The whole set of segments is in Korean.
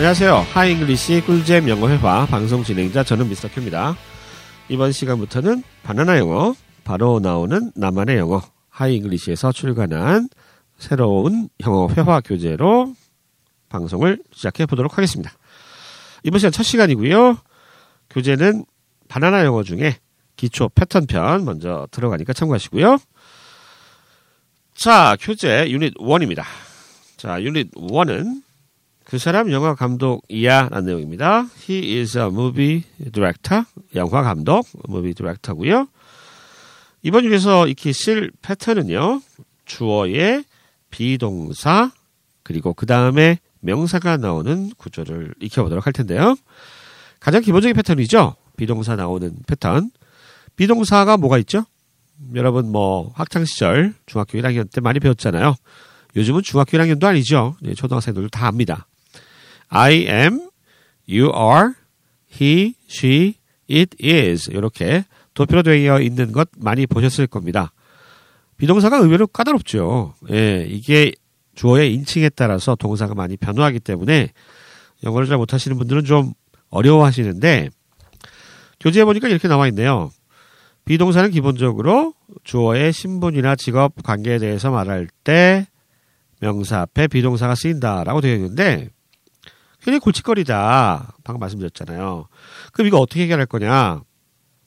안녕하세요. 하잉글리시 꿀잼 영어 회화 방송 진행자 저는 미스터 큐입니다. 이번 시간부터는 바나나 영어, 바로 나오는 나만의 영어, 하잉글리시에서 출간한 새로운 영어 회화 교재로 방송을 시작해 보도록 하겠습니다. 이번 시간 첫 시간이고요. 교재는 바나나 영어 중에 기초 패턴 편 먼저 들어가니까 참고하시고요. 자, 교재 유닛 1입니다. 자, 유닛 1은 그 사람 영화 감독이야 라는 내용입니다. He is a movie director. 영화 감독, movie director고요. 이번 중에서 익히실 패턴은요. 주어에 be동사 그리고 그 다음에 명사가 나오는 구조를 익혀보도록 할 텐데요. 가장 기본적인 패턴이죠. be동사 나오는 패턴. be동사가 뭐가 있죠? 여러분 뭐 학창 시절 중학교 1학년 때 많이 배웠잖아요. 요즘은 중학교 1학년도 아니죠. 네, 초등학생들도 다 압니다. I am, you are, he, she, it is 이렇게 도표되어 있는 것 많이 보셨을 겁니다. 비동사가 의외로 까다롭죠. 예, 이게 주어의 인칭에 따라서 동사가 많이 변화하기 때문에 영어를 잘 못하시는 분들은 좀 어려워하시는데 교재에 보니까 이렇게 나와 있네요. 비동사는 기본적으로 주어의 신분이나 직업 관계에 대해서 말할 때 명사 앞에 비동사가 쓰인다라고 되어 있는데 굉장히 골칫거리다. 방금 말씀드렸잖아요. 그럼 이거 어떻게 해결할 거냐?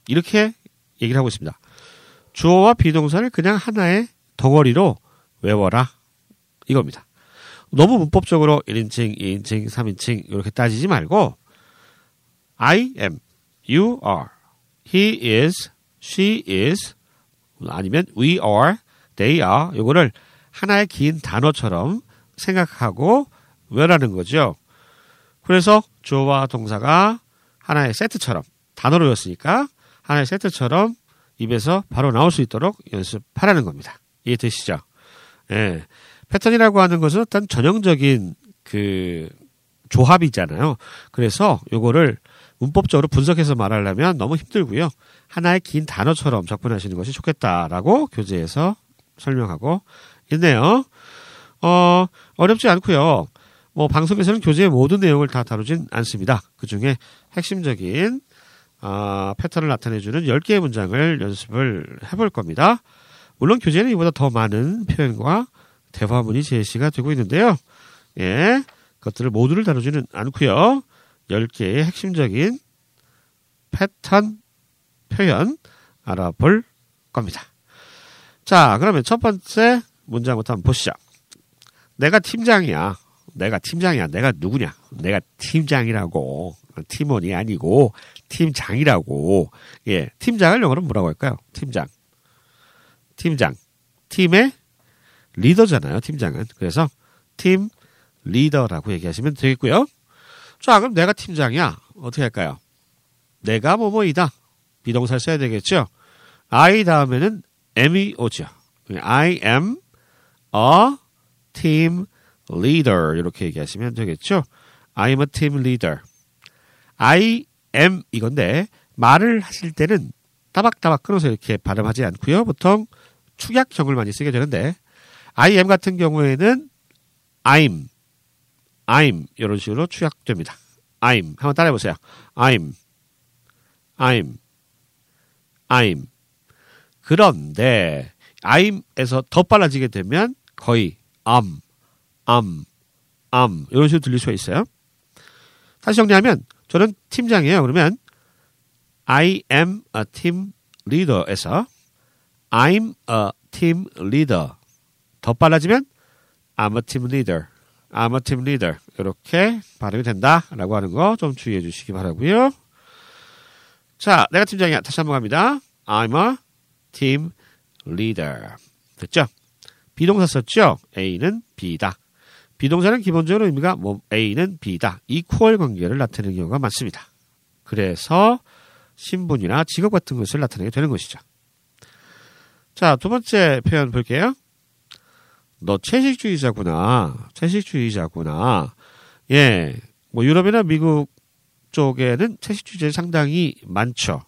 이렇게 얘기를 하고 있습니다. 주어와 비동사를 그냥 하나의 덩어리로 외워라. 이겁니다. 너무 문법적으로 1인칭, 2인칭, 3인칭 이렇게 따지지 말고 I am, you are, he is, she is 아니면 we are, they are 이거를 하나의 긴 단어처럼 생각하고 외라는 거죠. 그래서 주어와 동사가 하나의 세트처럼 단어로였으니까 하나의 세트처럼 입에서 바로 나올 수 있도록 연습하라는 겁니다. 이해되시죠? 예. 패턴이라고 하는 것은 어떤 전형적인 그 조합이잖아요. 그래서 요거를 문법적으로 분석해서 말하려면 너무 힘들고요. 하나의 긴 단어처럼 접근하시는 것이 좋겠다라고 교재에서 설명하고 있네요. 어, 어렵지 않고요. 뭐 방송에서는 교재의 모든 내용을 다 다루진 않습니다. 그 중에 핵심적인 어, 패턴을 나타내주는 10개의 문장을 연습을 해볼 겁니다. 물론 교재는 이보다 더 많은 표현과 대화문이 제시가 되고 있는데요. 예, 그것들을 모두를 다루지는 않고요. 10개의 핵심적인 패턴 표현 알아볼 겁니다. 자, 그러면 첫 번째 문장부터 한번 보시죠. 내가 팀장이야. 내가 팀장이야. 내가 누구냐? 내가 팀장이라고. 팀원이 아니고 팀장이라고. 예, 팀장을 영어로 뭐라고 할까요? 팀장. 팀장. 팀의 리더잖아요. 팀장은. 그래서 팀 리더라고 얘기하시면 되겠고요. 자, 그럼 내가 팀장이야. 어떻게 할까요? 내가 뭐뭐이다. 비동사를 써야 되겠죠. I 다음에는 M이 오죠. I am a team leader 이렇게 얘기하시면 되겠죠. I'm a team leader. I am 이건데 말을 하실 때는 따박따박 끊어서 이렇게 발음하지 않고요. 보통 축약형을 많이 쓰게 되는데 I am 같은 경우에는 I'm, I'm 이런 식으로 축약됩니다. I'm 한번 따라해 보세요. I'm, I'm, I'm. 그런데 I'에서 더 빨라지게 되면 거의 am, am, am 이런 식으로 들릴 수가 있어요. 다시 정리하면 저는 팀장이에요. 그러면 I am a team leader에서 I'm a team leader 더 빨라지면 I'm a team leader, I'm a team leader 이렇게 발음이 된다라고 하는 거 좀 주의해 주시기 바라고요. 자, 내가 팀장이야. 다시 한번 갑니다. I'm a team leader. 됐죠? 비동사 썼죠? A는 B다. 비동사는 기본적으로 의미가 뭐 A는 B다. 이퀄 관계를 나타내는 경우가 많습니다. 그래서 신분이나 직업 같은 것을 나타내게 되는 것이죠. 자, 두 번째 표현 볼게요. 너 채식주의자구나. 채식주의자구나. 예. 뭐 유럽이나 미국 쪽에는 채식주의자들이 상당히 많죠.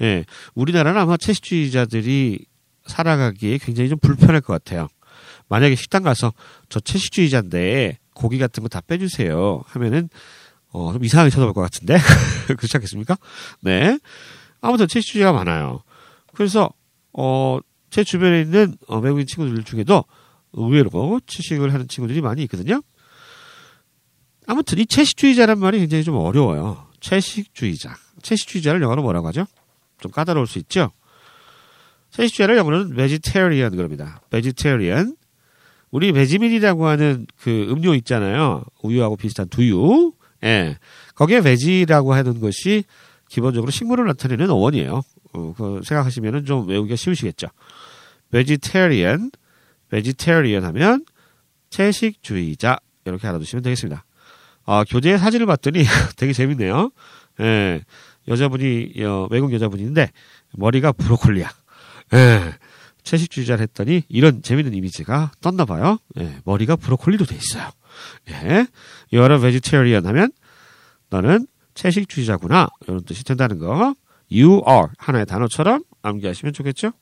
예. 우리나라는 아마 채식주의자들이 살아가기에 굉장히 좀 불편할 것 같아요. 만약에 식당 가서 저 채식주의자인데 고기 같은 거 다 빼주세요. 하면은 어, 좀 이상하게 쳐다볼 것 같은데 그렇지 않겠습니까? 네. 아무튼 채식주의가 많아요. 그래서 어, 제 주변에 있는 어, 외국인 친구들 중에도 의외로 채식을 하는 친구들이 많이 있거든요. 아무튼 이 채식주의자란 말이 굉장히 좀 어려워요. 채식주의자. 채식주의자를 영어로 뭐라고 하죠? 좀 까다로울 수 있죠? 채식주의자를 영어로는 vegetarian 그럽니다. vegetarian. 우리 베지민이라고 하는 그 음료 있잖아요. 우유하고 비슷한 두유. 예. 거기에 ve지라고 하는 것이 기본적으로 식물을 나타내는 어원이에요. 어, 그 생각하시면은 좀 외우기가 쉬우시겠죠. vegetarian, vegetarian 하면 채식주의자 이렇게 알아두시면 되겠습니다. 아, 교재 사진을 봤더니 되게 재밌네요. 예, 여자분이 어, 외국 여자분인데 머리가 브로콜리야. 예, 채식주의자를 했더니 이런 재밌는 이미지가 떴나 봐요. 예, 머리가 브로콜리로 돼 있어요. 예, a vegetarian 하면 너는 채식주의자구나 이런 뜻이 된다는 거. You are 하나의 단어처럼 암기하시면 좋겠죠.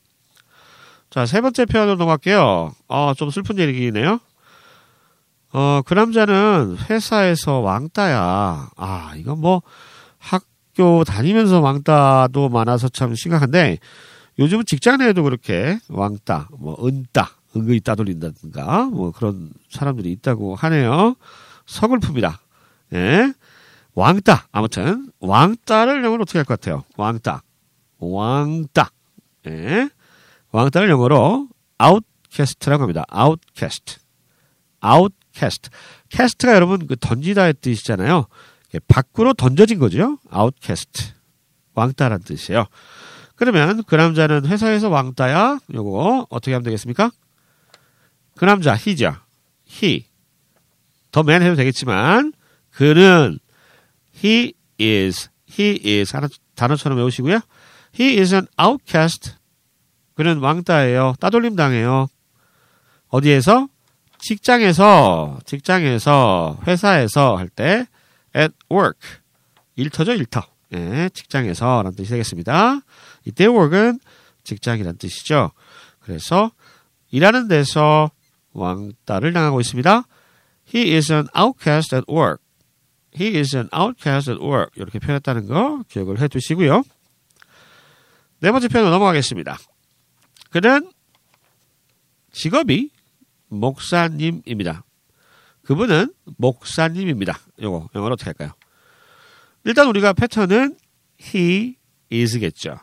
자, 세 번째 표현으로 넘어갈게요. 어, 좀 슬픈 얘기네요. 어, 그 남자는 회사에서 왕따야. 아, 이건 뭐 학교 다니면서 왕따도 많아서 참 심각한데 요즘은 직장 내에도 그렇게 왕따, 뭐 은따, 은근히 따돌린다든가 뭐 그런 사람들이 있다고 하네요. 서글픕니다. 예. 왕따. 아무튼 왕따를 영어로 어떻게 할 것 같아요? 왕따. 왕따. 예. 왕따를 영어로 outcast라고 합니다. outcast. outcast. cast가 여러분 그 던지다의 뜻이잖아요. 밖으로 던져진 거죠. outcast. 왕따란 뜻이에요. 그러면 그 남자는 회사에서 왕따야. 요거 어떻게 하면 되겠습니까? 그 남자 he죠. he. 더맨 해도 되겠지만 그는 he is he is 단어처럼 외우시고요. he is an outcast. 그는 왕따예요. 따돌림 당해요. 어디에서? 직장에서, 직장에서, 회사에서 할 때 at work. 일터죠, 일터. 예, 직장에서 라는 뜻이 되겠습니다. 이때 work은 직장이란 뜻이죠. 그래서 일하는 데서 왕따를 당하고 있습니다. He is an outcast at work. He is an outcast at work. 이렇게 표현했다는 거 기억을 해 두시고요. 네 번째 표현으로 넘어가겠습니다. 그는 직업이 목사님입니다. 그분은 목사님입니다. 요거 영어로 어떻게 할까요? 일단 우리가 패턴은 he is겠죠.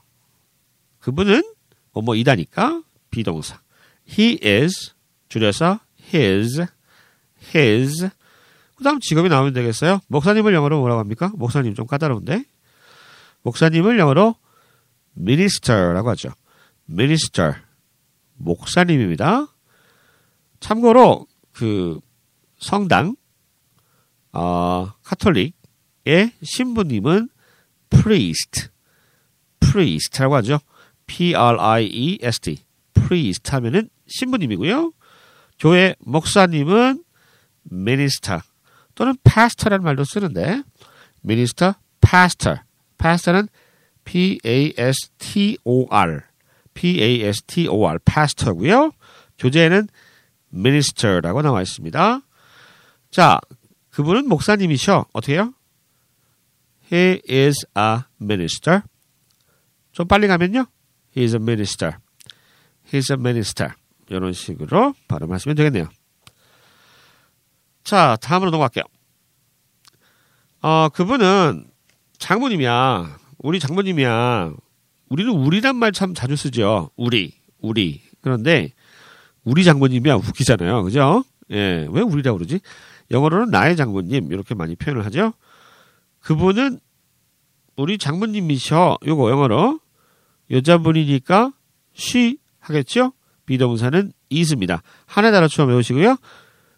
그분은 뭐뭐 이다니까 비동사. he is 줄여서 his his 그 다음 직업이 나오면 되겠어요? 목사님을 영어로 뭐라고 합니까? 목사님 좀 까다로운데 목사님을 영어로 minister라고 하죠. minister 목사님입니다. 참고로 그 성당 어, 카톨릭의 신부님은 priest priest라고 하죠. P R I E S T priest 하면은 신부님이고요. 교회 목사님은 minister 또는 pastor라는 말도 쓰는데 minister, pastor, pastor는 P A S T O R P-A-S-T-O-R, pastor고요. 교재에는 minister라고 나와 있습니다. 자, 그분은 목사님이셔. 어떻게 해요? He is a minister. 좀 빨리 가면요. He is a minister. He is a minister. 이런 식으로 발음하시면 되겠네요. 자, 다음으로 넘어갈게요. 어, 그분은 장모님이야. 우리 장모님이야. 우리는 우리란 말 참 자주 쓰죠. 우리, 우리. 그런데 우리 장모님이야 웃기잖아요. 그죠? 예, 왜 우리라고 그러지? 영어로는 나의 장모님 이렇게 많이 표현을 하죠. 그분은 우리 장모님이셔. 요거 영어로 여자분이니까 she 하겠죠? 비동사는 is입니다. 하나 달아처럼 외우시고요.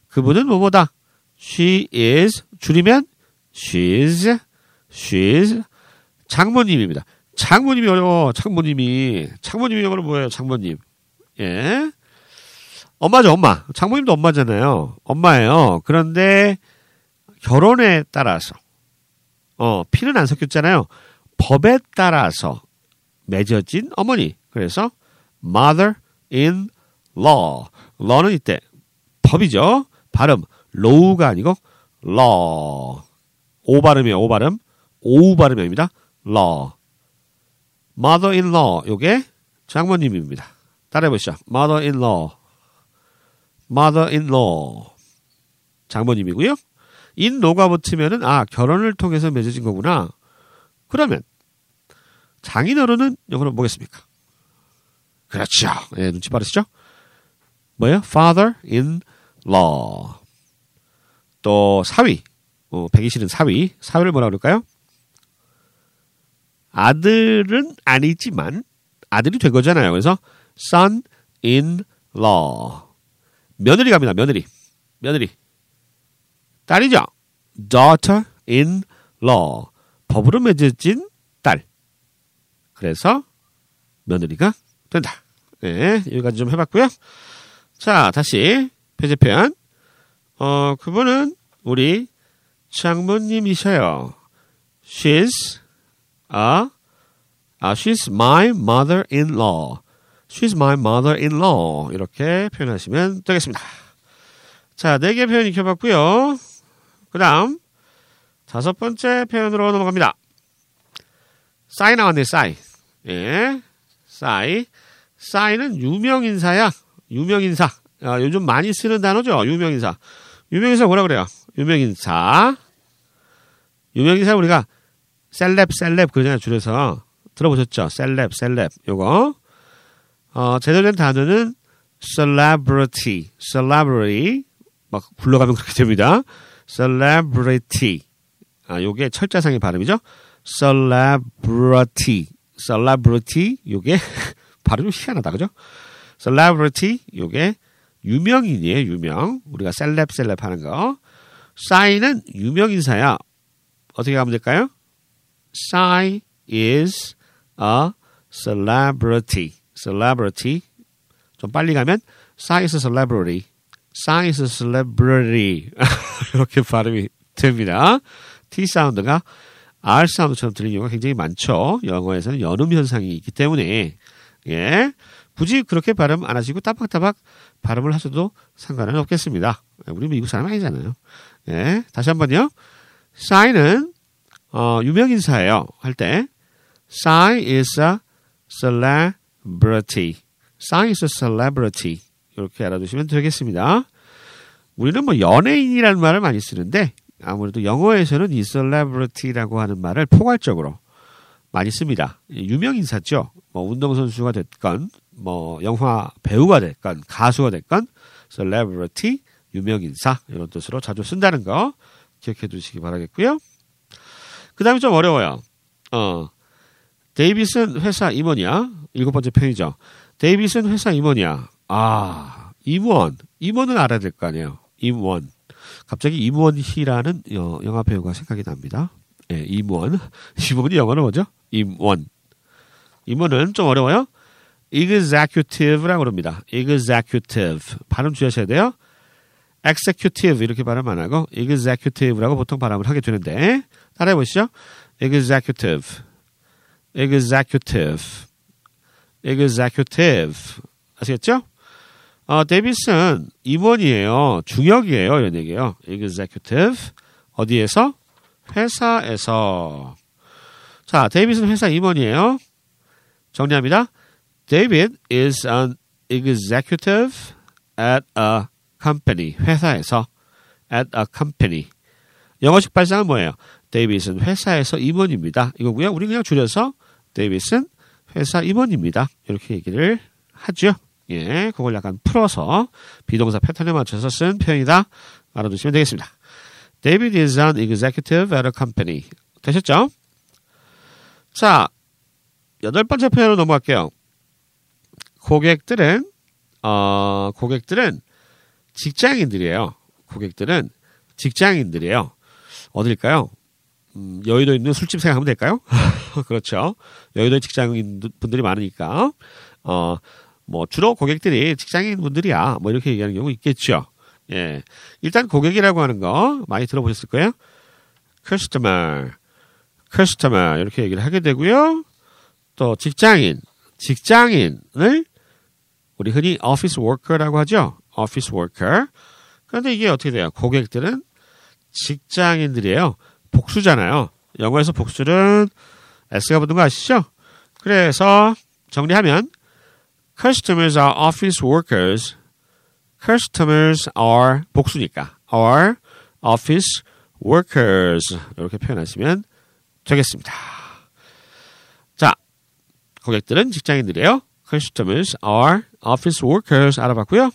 그분은 뭐뭐다. she is 줄이면 she's she's 장모님입니다. 장모님이 어려워. 장모님이. 장모님이 영어로 뭐예요? 장모님. 예. 엄마죠, 엄마. 장모님도 엄마잖아요. 엄마예요. 그런데 결혼에 따라서, 어, 피는 안 섞였잖아요. 법에 따라서 맺어진 어머니. 그래서 mother in law. law는 이때 법이죠. 발음. low가 아니고 law. 오 발음이에요. 오 발음. 오우 발음이 아닙니다. law. mother-in-law. 요게 장모님입니다. 따라해 보시죠. mother-in-law. mother-in-law. 장모님이고요. in-law가 붙으면은 아 결혼을 통해서 맺어진 거구나. 그러면 장인어른은 영어로 뭐겠습니까? 그렇죠. 예, 눈치 빠르시죠? 뭐예요? father-in-law. 또 사위. 어, 배기 싫은 사위. 사위를 뭐라 그럴까요? 아들은 아니지만 아들이 된 거잖아요. 그래서 son-in-law. 며느리 갑니다. 며느리. 며느리. 딸이죠. daughter-in-law. 법으로 맺어진 딸. 그래서 며느리가 된다. 네, 여기까지 좀 해봤고요. 자, 다시 표제 표현. 어, 그분은 우리 장모님이셔요. She's a, 아, she's my mother-in-law. She's my mother-in-law. 이렇게 표현하시면 되겠습니다. 자, 네 개 표현 익혀봤고요. 그 다음, 다섯 번째 표현으로 넘어갑니다. 싸이 나왔네, 싸이. 예, 싸이. 싸이는 유명인사야. 유명인사. 아, 요즘 많이 쓰는 단어죠. 유명인사. 유명인사 뭐라 그래요? 유명인사. 유명인사 우리가 셀렙, 셀렙 그러잖아요. 줄여서. 들어보셨죠? 셀렙, 셀렙. 요거. 어, 제대로 된 단어는 celebrity. celebrity. 막 불러가면 그렇게 됩니다. celebrity. 아, 요게 철자상의 발음이죠. celebrity. Celebrity. 요게 발음이 희한하다. 그죠? celebrity. 요게 유명인이에요. 유명. 우리가 셀렙 셀렙 하는 거. 싸이는 유명인사야. 어떻게 하면 될까요? 싸이 is a celebrity. celebrity. 좀 빨리 가면 싸이 is a celebrity. 싸이 is a celebrity. 이렇게 발음이 됩니다. T 사운드가 R 사운드처럼 들리는 경우가 굉장히 많죠. 영어에서는 연음 현상이 있기 때문에 예. 굳이 그렇게 발음 안 하시고 따박따박 발음을 하셔도 상관은 없겠습니다. 우리 미국 사람 아니잖아요. 예. 다시 한번요. 싸이는 어, 유명 인사예요. 할때 싸이 is a celebrity. 싸이 is a celebrity. 이렇게 알아두시면 되겠습니다. 우리는 뭐 연예인이라는 말을 많이 쓰는데 아무래도 영어에서는 이 celebrity라고 하는 말을 포괄적으로 많이 씁니다. 유명 인사죠. 뭐 운동선수가 됐건, 뭐 영화 배우가 됐건, 가수가 됐건, celebrity, 유명 인사 이런 뜻으로 자주 쓴다는 거 기억해 두시기 바라겠고요. 그 다음에 좀 어려워요. 어, 데이비슨 회사 임원이야. 일곱 번째 편이죠. 데이비슨 회사 임원이야. 아, 임원. 임원은 알아야 될 거 아니에요. 임원. 갑자기 임원희라는 영화 배우가 생각이 납니다. 예, 임원. 임원이 영어는 뭐죠? 임원. 임원은 좀 어려워요. executive라고 그럽니다. executive. 발음 주셔야 돼요. executive 이렇게 발음 안 하고 executive라고 보통 발음을 하게 되는데 따라해 보시죠. executive. executive. executive. 아시겠죠? 어, 데이비슨 임원이에요. 중역이에요. 얘기예요. executive. 어디에서? 회사에서. 자, 데이비슨 회사 임원이에요. 정리합니다. David is an executive at a company. 회사에서 at a company. 영어식 발상은 뭐예요? 데이빗은 회사에서 임원입니다. 이거고요. 우리 그냥 줄여서 데이빗은 회사 임원입니다. 이렇게 얘기를 하죠. 예, 그걸 약간 풀어서 비동사 패턴에 맞춰서 쓴 표현이다. 알아두시면 되겠습니다. David is an executive at a company. 되셨죠? 자, 여덟 번째 표현으로 넘어갈게요. 고객들은, 어, 고객들은 직장인들이에요. 고객들은 직장인들이에요. 어딜까요? 음, 여의도에 있는 술집 생각하면 될까요? 그렇죠. 여의도에 직장인 분들이 많으니까, 어, 뭐, 주로 고객들이 직장인 분들이야. 뭐, 이렇게 얘기하는 경우 있겠죠. 예. 일단 고객이라고 하는 거 많이 들어보셨을 거예요. customer, customer 이렇게 얘기를 하게 되고요. 또 직장인, 직장인을 우리 흔히 office worker라고 하죠. office worker. 그런데 이게 어떻게 돼요? 고객들은 직장인들이에요. 복수잖아요. 영어에서 복수는 S가 붙는 거 아시죠? 그래서 정리하면 customers are office workers. customers are 복수니까 are office workers 이렇게 표현하시면 되겠습니다. 자, 고객들은 직장인들이에요. customers are office workers 알아봤고요.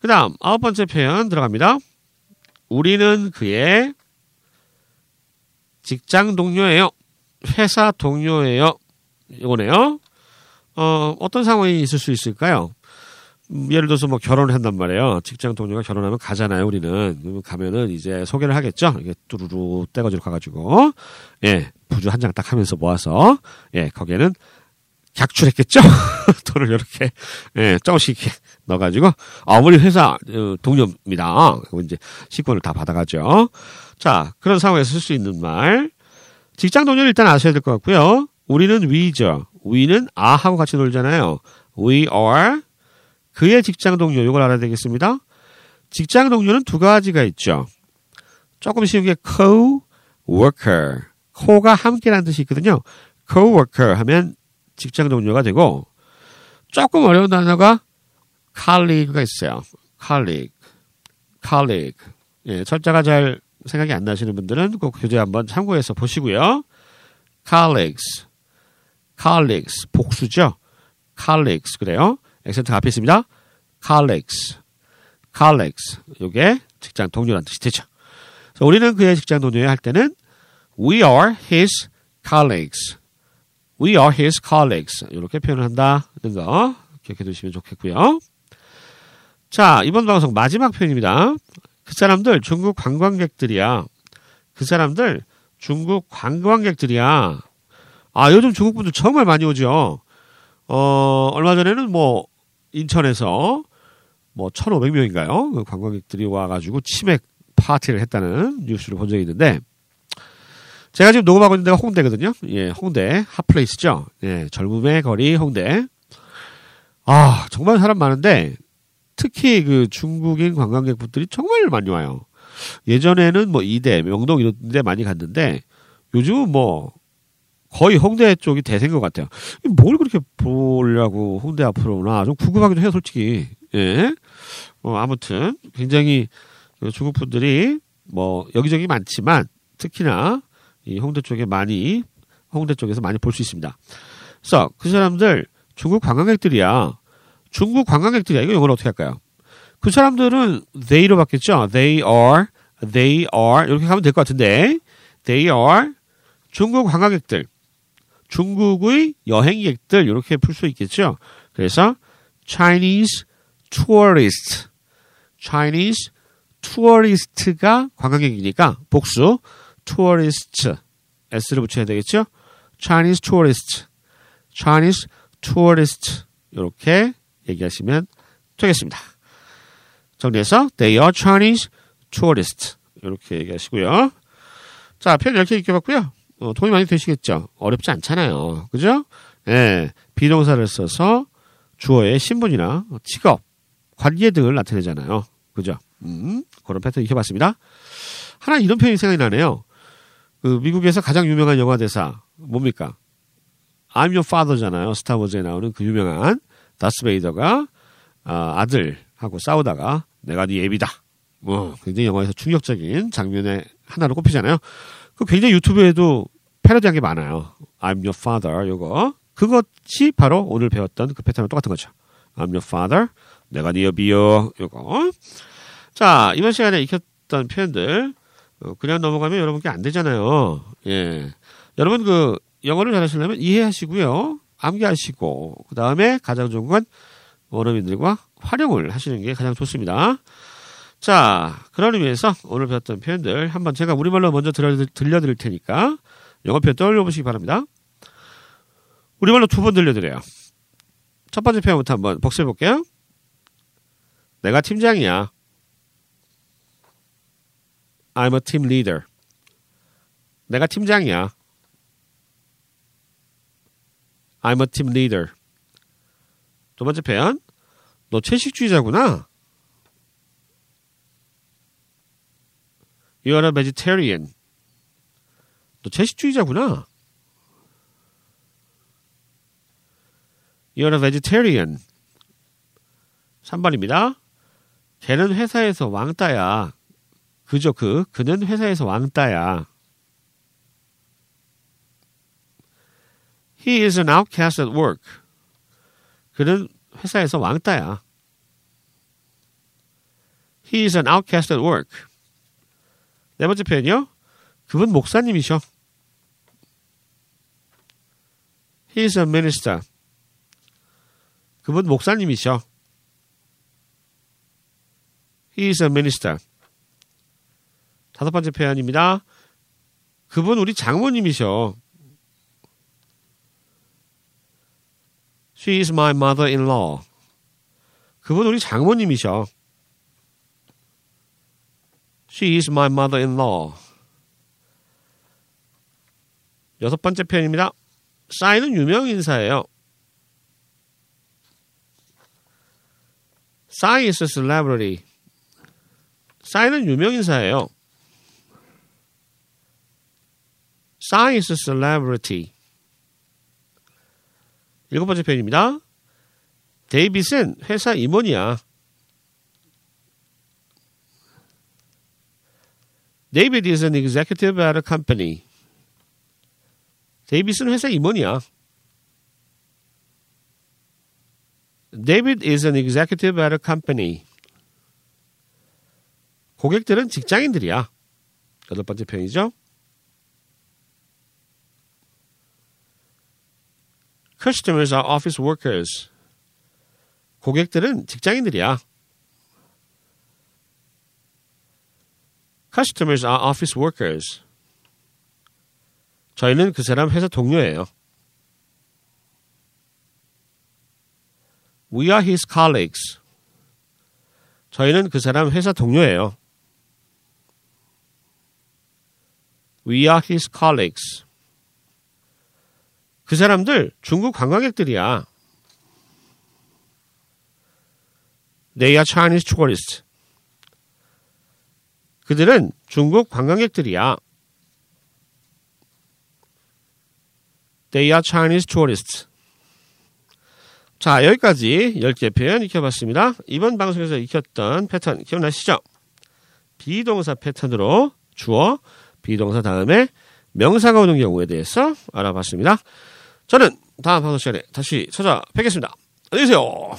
그 다음 아홉 번째 표현 들어갑니다. 우리는 그의 직장 동료예요. 회사 동료예요. 이거네요. 어, 어떤 상황이 있을 수 있을까요? 음, 예를 들어서 뭐 결혼을 한단 말이에요. 직장 동료가 결혼하면 가잖아요, 우리는. 가면은 이제 소개를 하겠죠? 이게 뚜루루 떼가지고 가가지고. 예, 부주 한 장 딱 하면서 모아서. 예, 거기에는 객출했겠죠? 돈을 이렇게, 예, 조금씩 이렇게 넣어가지고. 아, 우리 회사 어, 동료입니다. 그리고 이제 식권을 다 받아가죠. 자, 그런 상황에서 쓸 수 있는 말. 직장 동료를 일단 아셔야 될 것 같고요. 우리는 we죠. We는 아하고 같이 놀잖아요. we are 그의 직장 동료 이걸 알아야 되겠습니다. 직장 동료는 두 가지가 있죠. 조금 쉬운 게 co-worker. co가 함께라는 뜻이 있거든요. co-worker 하면 직장 동료가 되고 조금 어려운 단어가 colleague가 있어요. colleague. colleague. 예, 철자가 잘 생각이 안 나시는 분들은 꼭 교재 한번 참고해서 보시고요. colleagues. Colleagues. 복수죠. colleagues. 그래요. 액센트 앞에 있습니다. colleagues. colleagues. 요게 직장 동료라는 뜻이 되죠. 그래서 우리는 그의 직장 동료야 할 때는 we are his colleagues. we are his colleagues. 이렇게 표현을 한다는 거 기억해 두시면 좋겠고요. 자, 이번 방송 마지막 표현입니다. 그 사람들 중국 관광객들이야. 그 사람들 중국 관광객들이야. 아, 요즘 중국 분들 정말 많이 오죠. 어, 얼마 전에는 뭐 인천에서 뭐 1,500명인가요? 그 관광객들이 와가지고 치맥 파티를 했다는 뉴스를 본 적이 있는데 제가 지금 녹음하고 있는 데가 홍대거든요. 예, 홍대 핫플레이스죠. 예, 젊음의 거리 홍대. 아, 정말 사람 많은데 특히 그 중국인 관광객분들이 정말 많이 와요. 예전에는 뭐 이대, 명동 이런 데 많이 갔는데 요즘은 뭐 거의 홍대 쪽이 대세인 것 같아요. 뭘 그렇게 보려고 홍대 앞으로 오나 좀 궁금하기도 해요, 솔직히. 예. 어, 아무튼 굉장히 그 중국 분들이 뭐 여기저기 많지만 특히나 이 홍대 쪽에 많이 홍대 쪽에서 많이 볼 수 있습니다. 그래서 그 사람들 중국 관광객들이야. 중국 관광객들이야. 이거 영어로 어떻게 할까요? 그 사람들은 they로 바뀌었죠. They are, they are 이렇게 가면 될 것 같은데 they are 중국 관광객들, 중국의 여행객들 이렇게 풀 수 있겠죠. 그래서 Chinese tourist, Chinese tourist가 관광객이니까 복수 tourist s를 붙여야 되겠죠. Chinese tourist, Chinese tourist 이렇게 얘기하시면 되겠습니다. 정리해서 they are Chinese tourists 이렇게 얘기하시고요. 자, 표현 이렇게 익혀봤고요. 어, 도움이 많이 되시겠죠? 어렵지 않잖아요. 그죠? 예, 비동사를 써서 주어의 신분이나 직업, 관계 등을 나타내잖아요. 그죠? 음, 그런 패턴 익혀봤습니다. 하나 이런 표현이 생각이 나네요. 그 미국에서 가장 유명한 영화 대사 뭡니까? I'm your father잖아요. 스타워즈에 나오는 그 유명한 다스베이더가 아, 아들하고 싸우다가 내가 네 애비다. 뭐 굉장히 영화에서 충격적인 장면의 하나로 꼽히잖아요. 그 굉장히 유튜브에도 패러디한 게 많아요. I'm your father 요거 그것이 바로 오늘 배웠던 그 패턴과 똑같은 거죠. I'm your father 내가 네 여비요 요거 자 이번 시간에 익혔던 표현들 어, 그냥 넘어가면 여러분께 안 되잖아요. 예 여러분 그 영어를 잘하시려면 이해하시고요. 암기하시고 그 다음에 가장 좋은 건 원어민들과 활용을 하시는 게 가장 좋습니다. 자, 그런 의미에서 오늘 배웠던 표현들 한번 제가 우리말로 먼저 들려 드릴 테니까 영어 표현 떠올려 보시기 바랍니다. 우리말로 두 번 들려드려요. 첫 번째 표현부터 한번 복습해 볼게요. 내가 팀장이야. I'm a team leader. 내가 팀장이야. I'm a team leader. 두 번째 표현. 너 채식주의자구나. You're a vegetarian. 너 채식주의자구나. You're a vegetarian. 3번입니다. 걔는 회사에서 왕따야. 그죠, 그. 그는 회사에서 왕따야. He is an outcast at work. 그는 회사에서 왕따야. He is an outcast at work. 네 번째 표현이요. 그분 목사님이셔. He is a minister. 그분 목사님이셔. He is a minister. 다섯 번째 표현입니다. 그분 우리 장모님이셔. She is my mother-in-law. 그분 우리 장모님이셔. She is my mother-in-law. 여섯 번째 표현입니다. 싸이는 유명 인사예요. 싸이 is a celebrity. 싸이는 유명 인사예요. 싸이 is a celebrity. 일곱 번째 표현입니다. 데이빗은 회사 임원이야. David is an executive at a company. 데이빗은 회사 임원이야. David is an executive at a company. 고객들은 직장인들이야. 여덟 번째 표현이죠. Customers are office workers. 고객들은 직장인들이야. Customers are office workers. 저희는 그 사람 회사 동료예요. We are his colleagues. 저희는 그 사람 회사 동료예요. We are his colleagues. 그 사람들 중국 관광객들이야. They are Chinese tourists. 그들은 중국 관광객들이야. They are Chinese tourists. 자, 여기까지 10개 표현 익혀봤습니다. 이번 방송에서 익혔던 패턴 기억나시죠? 비동사 패턴으로 주어, 비동사 다음에 명사가 오는 경우에 대해서 알아봤습니다. 저는 다음 방송 시간에 다시 찾아뵙겠습니다. 안녕히 계세요.